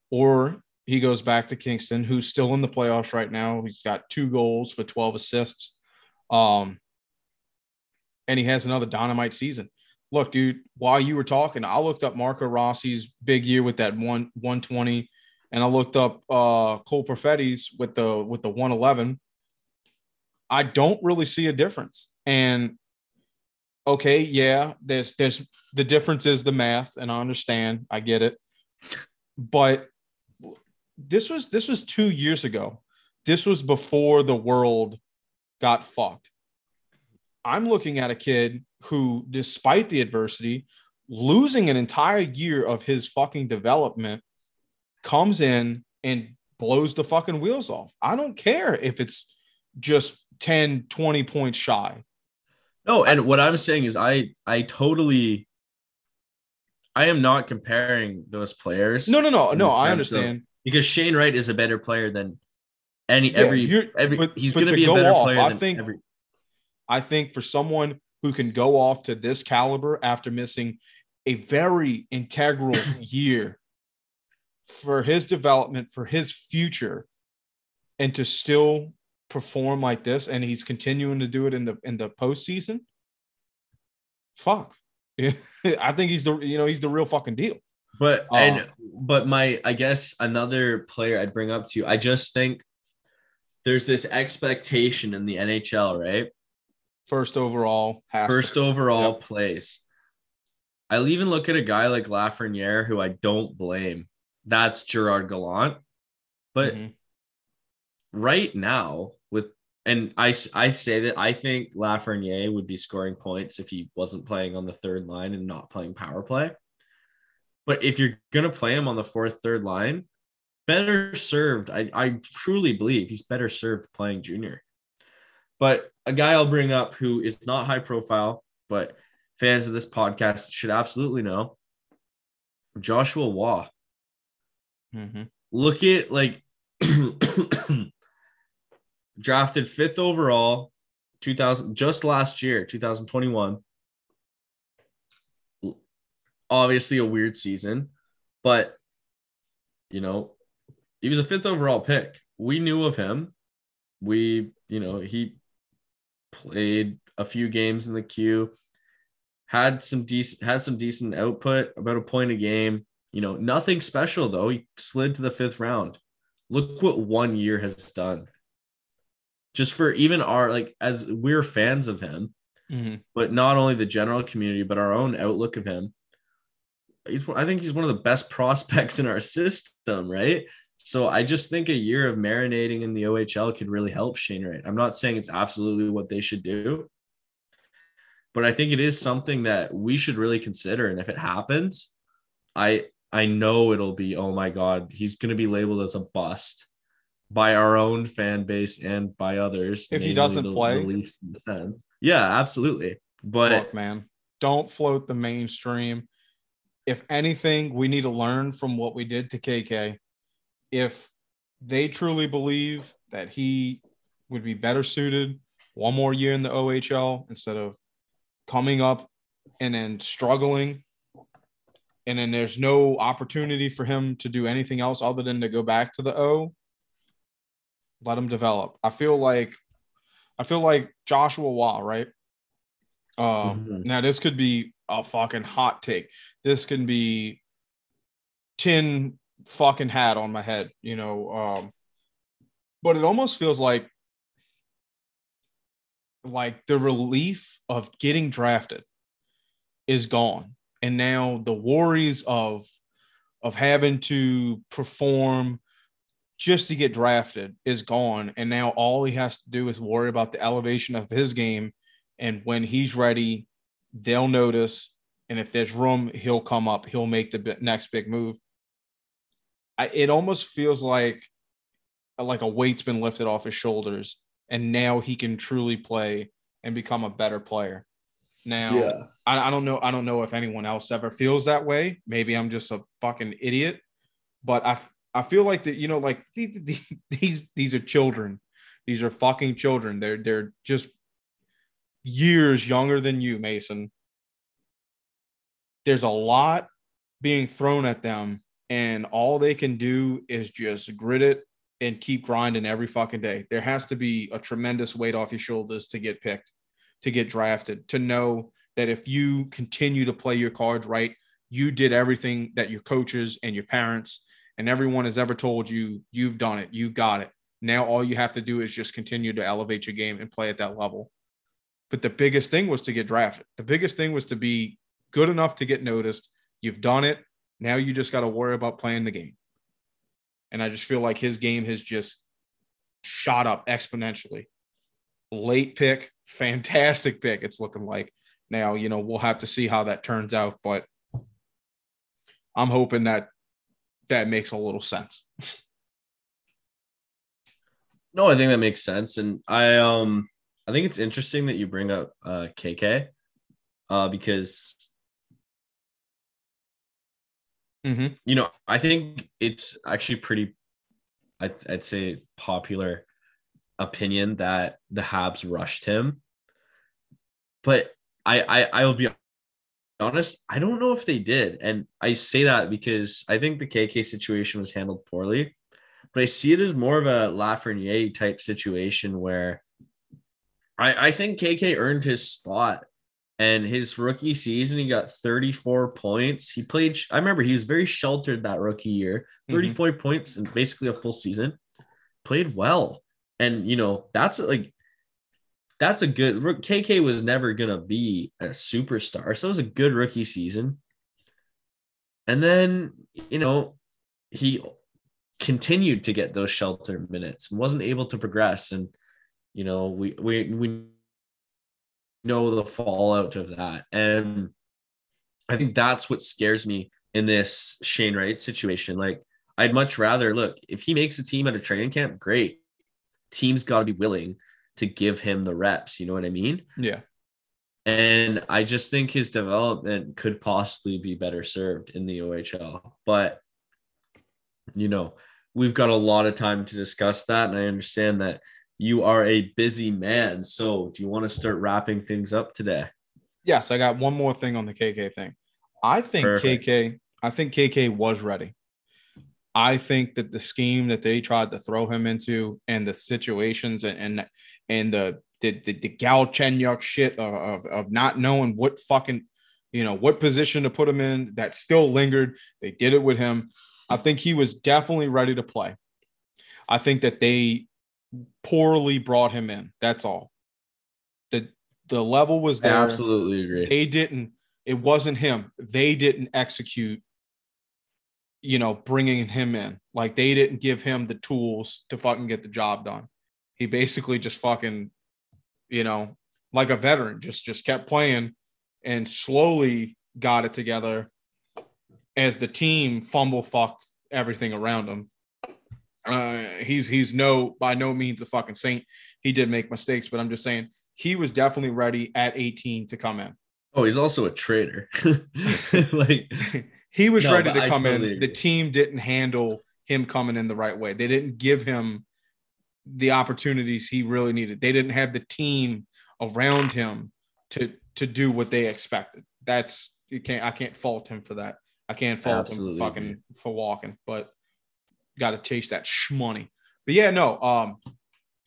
Or he goes back to Kingston, who's still in the playoffs right now. He's got two goals for 12 assists. Um, and he has another dynamite season. Look, dude, while you were talking, I looked up Marco Rossi's big year with that one 120, and I looked up uh Cole Perfetti's with the with the 111. I don't really see a difference. And okay, yeah, there's there's the difference is the math, and I understand, I get it. But this was this was two years ago. This was before the world got fucked. I'm looking at a kid who, despite the adversity, losing an entire year of his fucking development, comes in and blows the fucking wheels off. I don't care if it's just 10, 20 points shy. No, and what I'm saying is I I totally I am not comparing those players. No, no, no, no. I understand. of- because Shane Wright is a better player than any Yeah, every every but- he's but going to be a better off, player I than think- every I think for someone who can go off to this caliber after missing a very integral year for his development, for his future, and to still perform like this, and he's continuing to do it in the in the postseason. Fuck. I think he's the you know he's the real fucking deal. But Oh. and but my I guess another player I'd bring up to you. I just think there's this expectation in the NHL, right? First overall, has to. First overall Yep. place. I'll even look at a guy like Lafreniere, who I don't blame. That's Gerard Gallant. But Mhm. right now, with and I, I say that I think Lafreniere would be scoring points if he wasn't playing on the third line and not playing power play. But if you're gonna play him on the fourth, third line, better served. I, I truly believe he's better served playing junior. But a guy I'll bring up who is not high profile, but fans of this podcast should absolutely know Joshua Roy. Mhm. Look at like drafted fifth overall, 2000 just last year, 2021. Obviously, a weird season, but you know, he was a fifth overall pick. We knew of him. We, you know, he played a few games in the queue, had some decent had some decent output, about a point a game. You know, nothing special though. He slid to the fifth round. Look what one year has done. Just for even our like as we're fans of him, Mhm. but not only the general community, but our own outlook of him. He's I think he's one of the best prospects in our system, right? So I just think a year of marinating in the OHL could really help Shane Wright. I'm not saying it's absolutely what they should do, but I think it is something that we should really consider. And if it happens, I I know it'll be oh my god, he's going to be labeled as a bust by our own fan base and by others. If he doesn't the- the? Leafs in the sense. Yeah, absolutely. But Look, man, don't float the mainstream. If anything, we need to learn from what we did to KK. If they truly believe that he would be better suited one more year in the OHL instead of coming up and then struggling and then there's no opportunity for him to do anything else other than to go back to the O, let him develop. I feel like I feel like Joshua Roy, right? Um, Mhm. now this could be a fucking hot take. This can be tin fucking hat on my head, you know. Um, but it almost feels like like the relief of getting drafted is gone. And now the worries of of having to perform just to get drafted is gone. And now all he has to do is worry about the elevation of his game. And when he's ready they'll notice. And if there's room he'll come up. He'll make the next big move I, it almost feels like like a weight's been lifted off his shoulders and now he can truly play and become a better player now I, I don't know. I don't know if anyone else ever feels that way. Maybe I'm just a fucking idiot, but I I feel like that. You know, like these these- these these are children. These are fucking children. They're they're just years younger than you, Mason. There's a lot being thrown at them, and all they can do is just grit it and keep grinding every fucking day. There has to be a tremendous weight off your shoulders to get picked, to get drafted, to know that if you continue to play your cards right, you did everything that your coaches and your parents and everyone has ever told you, you've done it, you got it. Now all you have to do is just continue to elevate your game and play at that level. But the biggest thing was to get drafted. The biggest thing was to be good enough to get noticed. You've done it. Now you just got to worry about playing the game. And I just feel like his game has just shot up exponentially. Late pick, fantastic pick. It's looking like now, you know, we'll have to see how that turns out, but I'm hoping that that makes a little sense. No, I think that makes sense, and I um I think it's interesting that you bring up uh KK, uh because Mm-hmm. you know I think it's actually pretty, I'd, I'd say popular opinion that the Habs rushed him, but I I I will be honest, I don't know if they did, and I say that because I think the KK situation was handled poorly but I see it as more of a Lafreniere type situation where I, I think KK earned his spot. And his rookie season, he got 34 points. He played, I remember he was very sheltered that rookie year, mhm. 34 points in basically a full season. Played well. And, you know, that's like, that's a good, KK was never going to be a superstar. So it was a good rookie season. And then, you know, he continued to get those shelter minutes and wasn't able to progress and you know we we we know the fallout of that and i think that's what scares me in this shane wright situation like i'd much rather look if he makes a team at a training camp great team's got to be willing to give him the reps you know what i mean Yeah. and I just think his development could possibly be better served in the OHL. But, you know, we've got a lot of time to discuss that. And I understand that you are a busy man. So, do you want to start wrapping things up today? Yes, I got one more thing on the KK thing. I think Perfect. KK, I think KK was ready. I think that the scheme that they tried to throw him into and the situations and and, and the the the, the Galchenyuk shit of, of of not knowing what fucking you know what position to put him in that still lingered. They did it with him. I think he was definitely ready to play. I think that they poorly brought him in. That's all. The the level was I there absolutely agree. they didn't it wasn't him they didn't execute you know bringing him in like they didn't give him the tools to fucking get the job done he basically just fucking you know like a veteran just just kept playing and slowly got it together as the team fumble fucked everything around him uh, he's he's no by no means a fucking saint he did make mistakes but i'm just saying he was definitely ready at 18 to come in Oh, he's also a traitor. like, he was No, ready to come totally in. The team didn't handle him coming in the right way. They didn't give him the opportunities he really needed. They didn't have the team around him to to do what they expected. That's you can't I can't fault him for that. I can't fault Absolutely. him fucking for walking, but got to chase that shmoney. But yeah, no, um,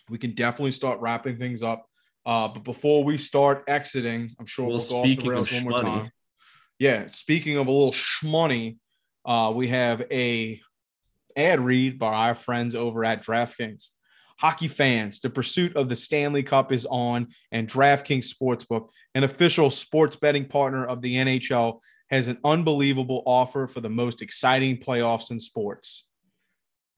we can definitely start wrapping things up. Uh, but before we start exiting, I'm sure Well, we'll, go off the rails one more shmoney. time. Yeah, speaking of a little shmoney, uh, we have a ad read by our friends over at DraftKings. Hockey fans, the pursuit of the Stanley Cup is on, and DraftKings Sportsbook, an official sports betting partner of the NHL, has an unbelievable offer for the most exciting playoffs in sports.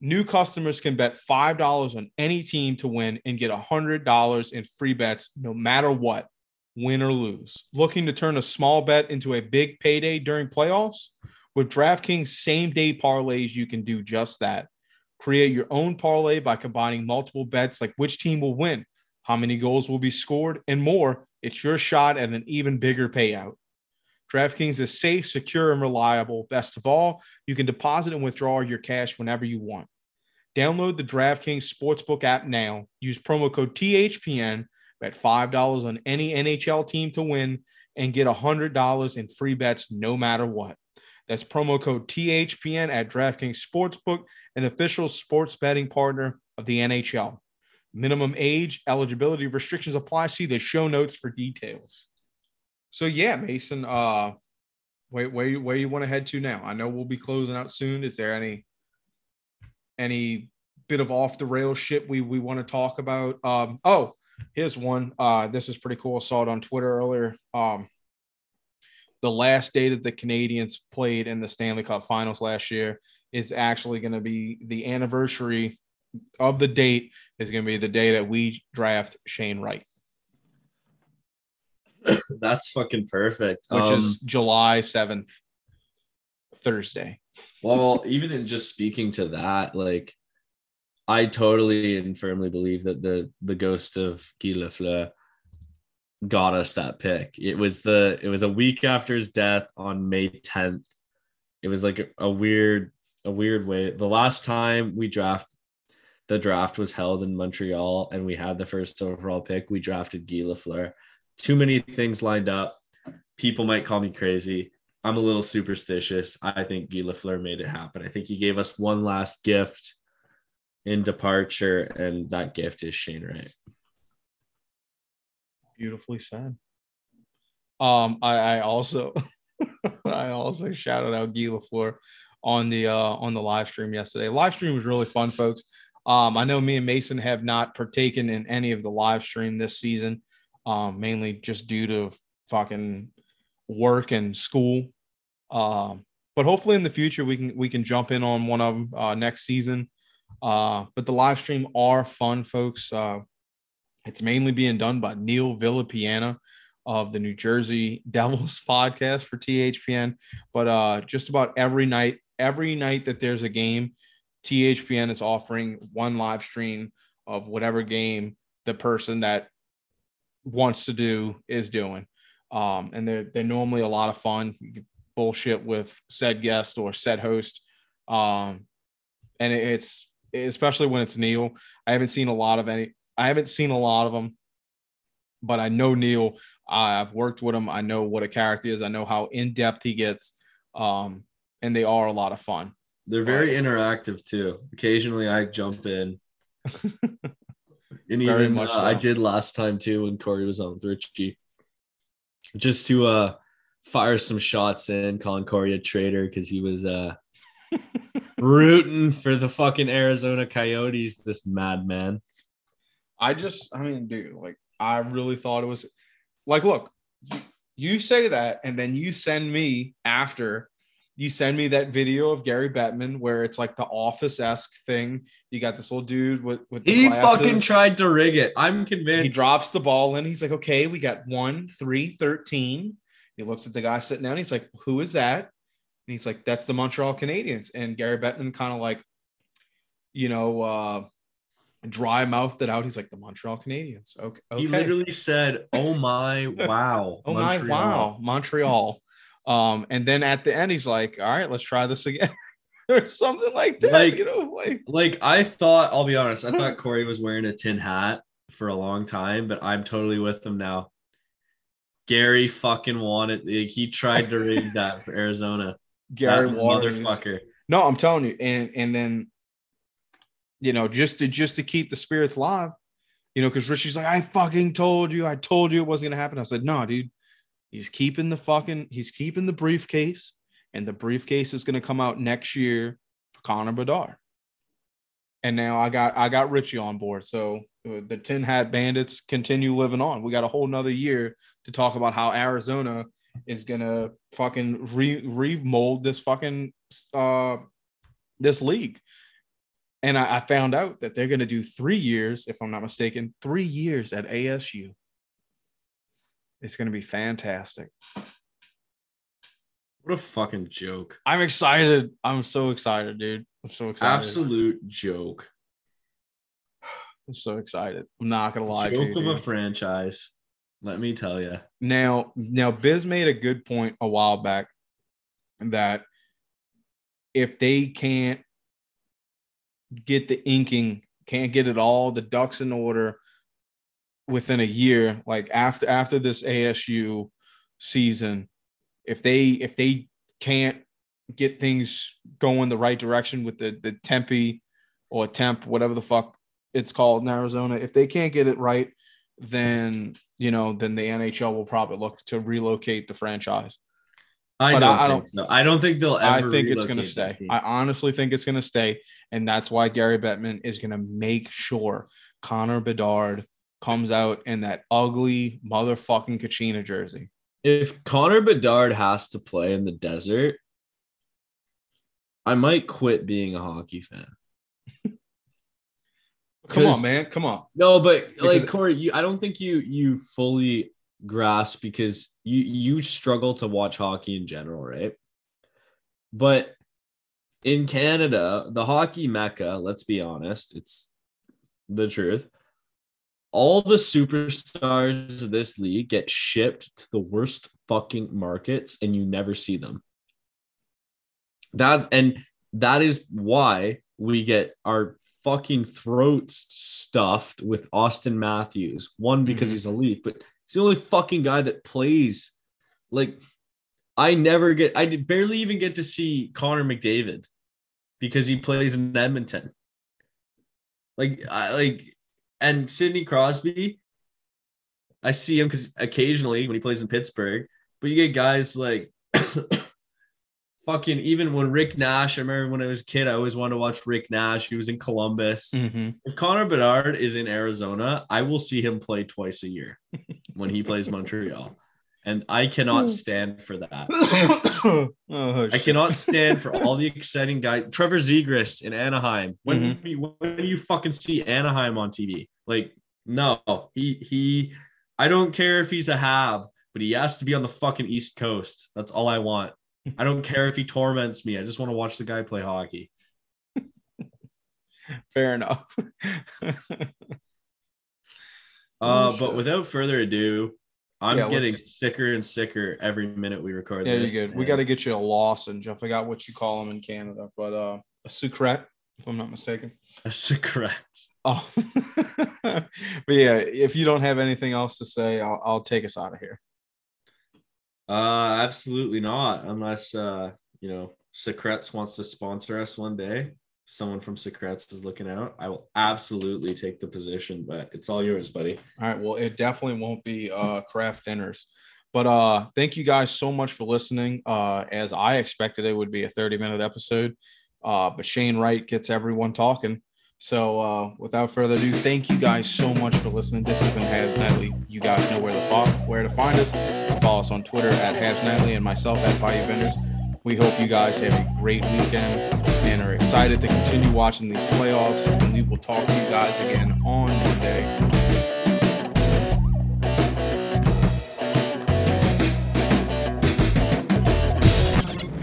New customers can bet $5 on any team to win and get $100 in free bets no matter what, win or lose. Looking to turn a small bet into a big payday during playoffs? With DraftKings same day parlays, you can do just that. Create your own parlay by combining multiple bets like which team will win, how many goals will be scored, and more. It's your shot at an even bigger payout. DraftKings is safe, secure, and reliable. Best of all, you can deposit and withdraw your cash whenever you want. Download the DraftKings Sportsbook app now. Use promo code THPN, bet $5 on any NHL team to win, and get $100 in free bets no matter what. That's promo code THPN at DraftKings Sportsbook, an official sports betting partner of the NHL. Minimum age, eligibility restrictions apply. See the show notes for details. So yeah, Mason, uh where where where you want to head to now? I know we'll be closing out soon. Is there any any bit of off the rail shit we we want to talk about? Um oh, here's one. Uh this is pretty cool. I saw it on Twitter earlier. Um the last day that the Canadiens played in the Stanley Cup finals last year is actually going to be the anniversary of the date is going to be the day that we draft Shane Wright, That's fucking perfect. which Um, is July 7th, Thursday. well, even in just speaking to that, like I totally and firmly believe that the the ghost of Guy Lafleur got us that pick. It was the it was a week after his death on May 10th. It was like a, a weird a weird way. The last time we draft the draft was held in Montreal and we had the first overall pick, we drafted Guy Lafleur. Too many things lined up. People might call me crazy. I'm a little superstitious. I think Guy Lafleur made it happen. I think he gave us one last gift in departure, and that gift is Shane Wright. Beautifully said. Um, I, I also I also shouted out Guy Lafleur on the uh on the live stream yesterday. Live stream was really fun, folks. Um, I know me and Mason have not partaken in any of the live stream this season, um, mainly just due to fucking work and school. Um, but hopefully in the future we can we can jump in on one of them uh, next season. Uh, but the live stream are fun, folks. Uh, it's mainly being done by Neil Villapiana of the New Jersey Devils podcast for THPN. But uh, just about every night, every night that there's a game, THPN is offering one live stream of whatever game the person that wants to do is doing. Um, and they're they're normally a lot of fun. You can bullshit with said guest or said host. Um, and it's especially when it's Neil. I haven't seen a lot of any. I haven't seen a lot of them, but I know Neil. I've worked with him. I know what a character is. I know how in depth he gets. Um, and they are a lot of fun. They're very interactive too. Occasionally, I jump in, and Very even much uh, so. I did last time too when Corey was on with Richie, just to uh fire some shots in, calling Corey a traitor because he was uh rooting for the fucking Arizona Coyotes. This madman. I just, I mean, dude, like, I really thought it was like, look, you say that, and then you send me after you send me that video of Gary Bettman where it's like the office esque thing. You got this little dude with, with He glasses. fucking tried to rig it. I'm convinced. He drops the ball in. He's like, okay, we got one, three, 13. He looks at the guy sitting down. He's like, who is that? And he's like, that's the Montreal Canadiens. And Gary Bettman kind of like, you know, uh, dry mouthed it out. He's like, the Montreal Canadiens. Okay. okay. He literally said, "Oh my wow, oh my, wow, Montreal. Um, and then at the end, he's like, all right, let's try this again. or something like that. Like- you know, like Like I thought, I'll be honest, I thought Corey was wearing a tin hat for a long time, but I'm totally with him now. Gary fucking wanted. Like, he tried to rig that for Arizona. Gary That Waters. motherfucker. No, I'm telling you, and and then you know, just to just to keep the spirits live, you know, because Richie's like, I fucking told you, I told you it wasn't gonna happen. I said, no, dude, he's keeping the fucking, he's keeping the briefcase, and the briefcase is gonna come out next year for Connor Bedard. And now I got I got Richie on board, so uh, the Tin Hat Bandits continue living on. We got a whole nother year to talk about how Arizona is gonna fucking re remold this fucking uh this league. And I, I found out that they're gonna do three years, if I'm not mistaken, three years at ASU. It's gonna be fantastic. What a fucking joke. I'm excited. I'm so excited, dude. I'm so excited. Absolute joke. I'm so excited. I'm not gonna lie to joke you. of a dude. franchise. Let me tell you. Now, now Biz made a good point a while back that if they can't get the inking, can't get it all the ducks in order within a year, like after after this ASU season, if they if they can't get things going the right direction with the the Tempe or Temp, whatever the fuck it's called in Arizona, if they can't get it right, then you know, then the NHL will probably look to relocate the franchise. I don't, I- I think don't- so. I don't think they'll ever. I think it's going to stay. I honestly think it's going to stay, and that's why Gary Bettman is going to make sure Connor Bedard comes out in that ugly motherfucking Kachina jersey. if Connor Bedard has to play in the desert, I might quit being a hockey fan. Come on, man. Come on. No, but like Because- Corey, you, I don't think you you fully grasp because you you struggle to watch hockey in general, right? But in Canada, the hockey mecca, let's be honest, it's the truth. All the superstars of this league get shipped to the worst fucking markets and you never see them. That and that is why we get our fucking throats stuffed with Auston Matthews. One because Mhm. he's elite, but he's the only fucking guy that plays. Like I never get I barely even get to see Connor McDavid because he plays in Edmonton. Like I like and Sidney Crosby, I see him because occasionally when he plays in Pittsburgh, but you get guys like fucking even when Rick Nash, I remember when I was a kid, I always wanted to watch Rick Nash. He was in Columbus. Mm-hmm. If Connor Bedard is in Arizona, I will see him play twice a year when he plays Montreal. And I cannot stand for that. oh, I cannot stand for all the exciting guys. Trevor Zegras in Anaheim. When, Mhm. we- when do you fucking see Anaheim on TV? Like, no, he he. I don't care if he's a hab, but he has to be on the fucking East Coast. That's all I want. I don't care if he torments me. I just want to watch the guy play hockey. Fair enough. Uh, Oh, but without further ado, I'm Yeah, getting let's- sicker and sicker every minute we record yeah, this. good. We got to get you a Lawson. I forgot what you call them in Canada, but uh, a sucrete, if I'm not mistaken. a secret. Oh, but yeah, if you don't have anything else to say, I'll, I'll take us out of here. Uh, absolutely not, unless uh, you know, Sucrets wants to sponsor us one day. Someone from Sucrets is looking out. I will absolutely take the position, but it's all yours, buddy. All right. Well, it definitely won't be uh Kraft Dinners. But uh thank you guys so much for listening. Uh as I expected it would be a 30 minute episode. Uh but Shane Wright gets everyone talking. So uh without further ado, thank you guys so much for listening. This has been Habs Nightly. You guys know where to where to find us. Follow us on Twitter at Habs Nightly and myself at Bayou Benders. We hope you guys have a great weekend and are excited to continue watching these playoffs. And we will talk to you guys again on Monday.